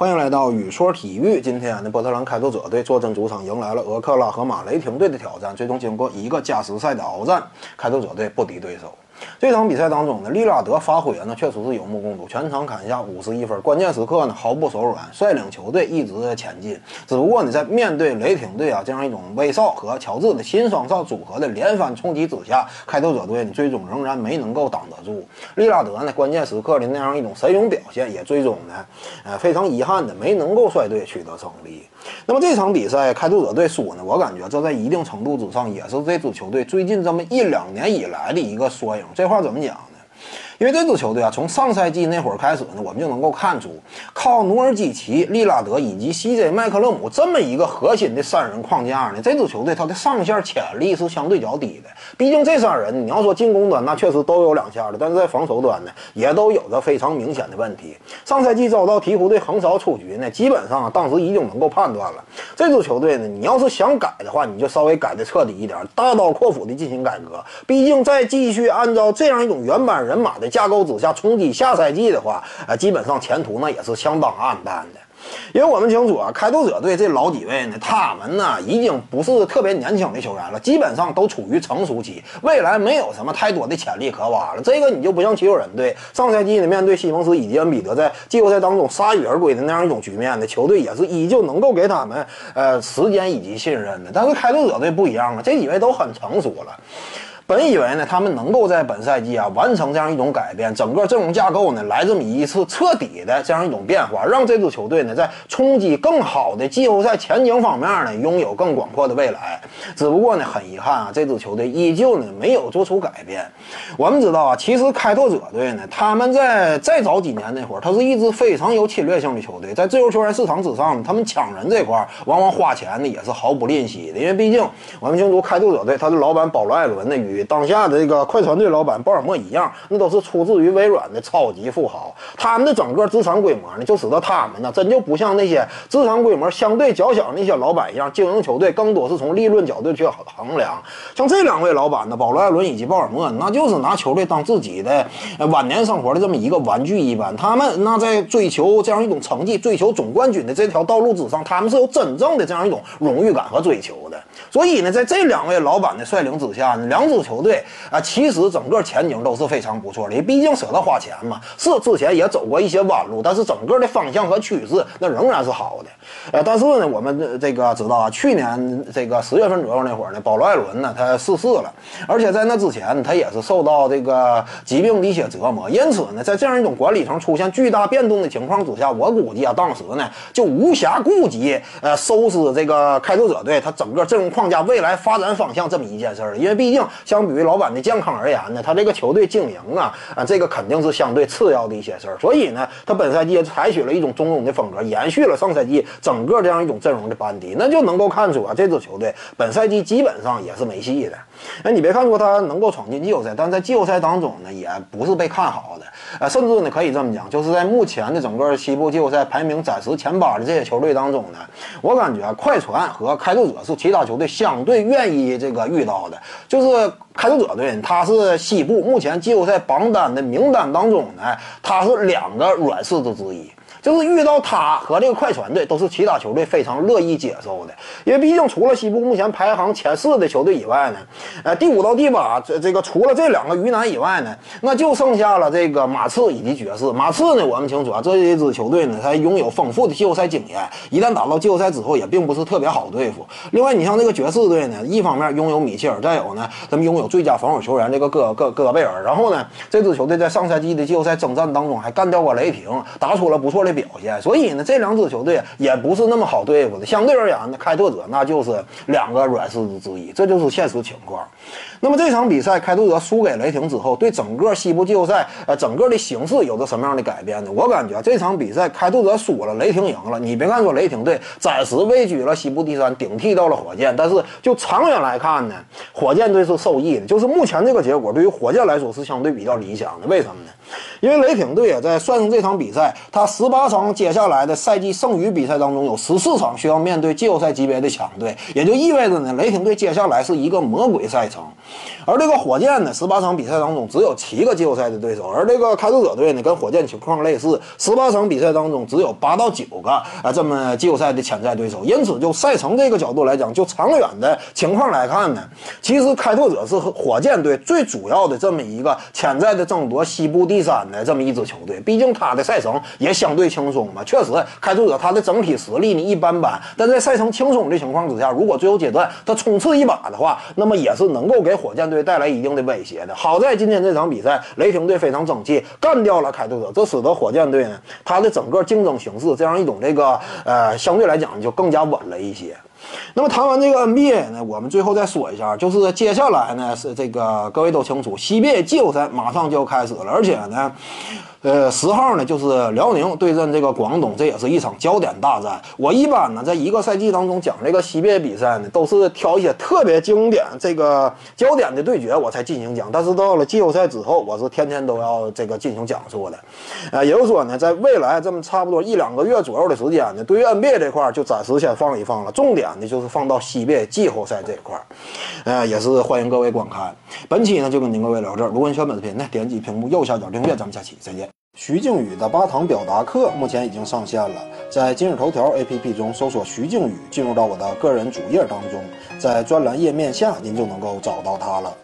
欢迎来到雨说体育。今天的波特兰开拓者队坐镇主场，迎来了俄克拉荷马雷霆队的挑战。最终经过一个加时赛的鏖战，开拓者队不敌对手。这场比赛当中呢，利拉德发挥呢确实是有目共睹，全场砍下五十一分，关键时刻呢毫不手软，率领球队一直在前进。只不过呢，在面对雷霆队啊这样一种威少和乔治的新双少组合的连番冲击之下，开拓者队呢最终仍然没能够挡得住。利拉德呢关键时刻的那样一种神勇表现，也最终呢，呃非常遗憾的没能够率队取得胜利。那么这场比赛开拓者队输呢，我感觉这在一定程度之上也是这支球队最近这么一两年以来的一个缩影。这话怎么讲？因为这支球队啊，从上赛季那会儿开始呢，我们就能够看出，靠努尔基奇、利拉德以及 CJ 麦克勒姆这么一个核心的三人框架呢，这支球队它的上限潜力是相对较低的。毕竟这三人，你要说进攻端那确实都有两下的，但是在防守端呢，也都有着非常明显的问题。上赛季遭到鹈鹕队横扫出局呢，基本上当时已经能够判断了，这支球队呢，你要是想改的话，你就稍微改的彻底一点，大刀阔斧的进行改革。毕竟再继续按照这样一种原班人马的。架构之下冲击下赛季的话，呃，基本上前途呢也是相当暗淡的。因为我们清楚啊，开拓者队这老几位呢，他们呢已经不是特别年轻的球员了，基本上都处于成熟期，未来没有什么太多的潜力可挖了。这个你就不像七六人队上赛季呢，面对西蒙斯以及恩比德在季后赛当中铩羽而归的那样一种局面呢，球队也是依旧能够给他们呃时间以及信任的。但是开拓者队不一样啊，这几位都很成熟了。本以为呢，他们能够在本赛季啊完成这样一种改变，整个阵容架构呢来这么一次彻底的这样一种变化，让这支球队呢在冲击更好的季后赛前景方面呢拥有更广阔的未来。只不过呢，很遗憾啊，这支球队依旧呢没有做出改变。我们知道啊，其实开拓者队呢，他们在再早几年那会儿，他是一支非常有侵略性的球队，在自由球员市场之上，他们抢人这块往往花钱呢也是毫不吝惜的，因为毕竟我们清楚开拓者队他的老板保罗·艾伦呢与当下的这个快船队老板鲍尔默一样，那都是出自于微软的超级富豪。他们的整个资产规模呢，就使得他们呢，真就不像那些资产规模相对较小那些老板一样，经营球队更多是从利润角度去衡量。像这两位老板呢，保罗·艾伦以及鲍尔默，那就是拿球队当自己的晚年生活的这么一个玩具一般。他们那在追求这样一种成绩、追求总冠军的这条道路之上，他们是有真正的这样一种荣誉感和追求的。所以呢，在这两位老板的率领之下呢，两支球队啊，其实整个前景都是非常不错的。毕竟舍得花钱嘛，是之前也走过一些弯路，但是整个的方向和趋势那仍然是好的。呃，但是呢，我们这个知道啊，去年这个十月份左右那会儿呢，保罗·艾伦呢他逝世了，而且在那之前他也是受到这个疾病的一些折磨。因此呢，在这样一种管理层出现巨大变动的情况之下，我估计啊，当时呢就无暇顾及呃收拾这个开拓者队他整个阵容。框架未来发展方向这么一件事儿，因为毕竟相比于老板的健康而言呢，他这个球队经营啊啊，这个肯定是相对次要的一些事儿。所以呢，他本赛季采取了一种中庸的风格，延续了上赛季整个这样一种阵容的班底，那就能够看出啊，这支球队本赛季基本上也是没戏的。哎，你别看说他能够闯进季后赛，但在季后赛当中呢，也不是被看好的。呃，甚至呢，可以这么讲，就是在目前的整个西部季后赛排名暂时前八的这些球队当中呢，我感觉快船和开拓者是其他球队相对愿意这个遇到的。就是开拓者队，他是西部目前季后赛榜单的名单当中呢，他是两个软柿子之一。就是遇到他和这个快船队，都是其他球队非常乐意接受的，因为毕竟除了西部目前排行前四的球队以外呢，呃，第五到第八这这个除了这两个鱼腩以外呢，那就剩下了这个马刺以及爵士。马刺呢，我们清楚啊，这一支球队呢，它拥有丰富的季后赛经验，一旦打到季后赛之后，也并不是特别好对付。另外，你像这个爵士队呢，一方面拥有米切尔，再有呢，他们拥有最佳防守球员这个戈戈戈贝尔。然后呢，这支球队在上赛季的季后赛征战当中还干掉过雷霆，打出了不错的。表现，所以呢，这两支球队也不是那么好对付的。相对而言呢，开拓者那就是两个软柿子之一，这就是现实情况。那么这场比赛，开拓者输给雷霆之后，对整个西部季后赛呃整个的形势有着什么样的改变呢？我感觉这场比赛开拓者输了，雷霆赢了。你别看说雷霆队暂时位居了西部第三，顶替到了火箭，但是就长远来看呢，火箭队是受益的。就是目前这个结果对于火箭来说是相对比较理想的。为什么呢？因为雷霆队也，在算上这场比赛，他十八场接下来的赛季剩余比赛当中，有十四场需要面对季后赛级别的强队，也就意味着呢，雷霆队接下来是一个魔鬼赛程。而这个火箭呢，十八场比赛当中只有七个季后赛的对手，而这个开拓者队呢，跟火箭情况类似，十八场比赛当中只有八到九个啊这么季后赛的潜在对手。因此，就赛程这个角度来讲，就长远的情况来看呢，其实开拓者是火箭队最主要的这么一个潜在的争夺西部第三的这么一支球队。毕竟他的赛程也相对轻松嘛。确实，开拓者他的整体实力呢一般般，但在赛程轻松的情况之下，如果最后阶段他冲刺一把的话，那么也是能够给火箭队带来一定的威胁的。好在今天这场比赛，雷霆队非常争气，干掉了开拓者，这使得火箭队呢，他的整个竞争形势这样一种这个呃，相对来讲就更加稳了一些。那么谈完这个 NBA 呢，我们最后再说一下，就是接下来呢是这个各位都清楚，CBA 季后赛马上就要开始了，而且呢。呃，十号呢就是辽宁对阵这个广东，这也是一场焦点大战。我一般呢在一个赛季当中讲这个西边比赛呢，都是挑一些特别经典、这个焦点的对决我才进行讲。但是到了季后赛之后，我是天天都要这个进行讲述的。呃，也就是说呢，在未来这么差不多一两个月左右的时间呢，对于 NBA 这块就暂时先放一放了，重点那就是放到西边季后赛这一块儿。呃，也是欢迎各位观看。本期呢就跟您各位聊这儿。如果你喜欢本视频呢，点击屏幕右下角订阅。咱们下期再见。徐静宇的八堂表达课目前已经上线了，在今日头条 APP 中搜索徐静宇，进入到我的个人主页当中，在专栏页面下您就能够找到它了。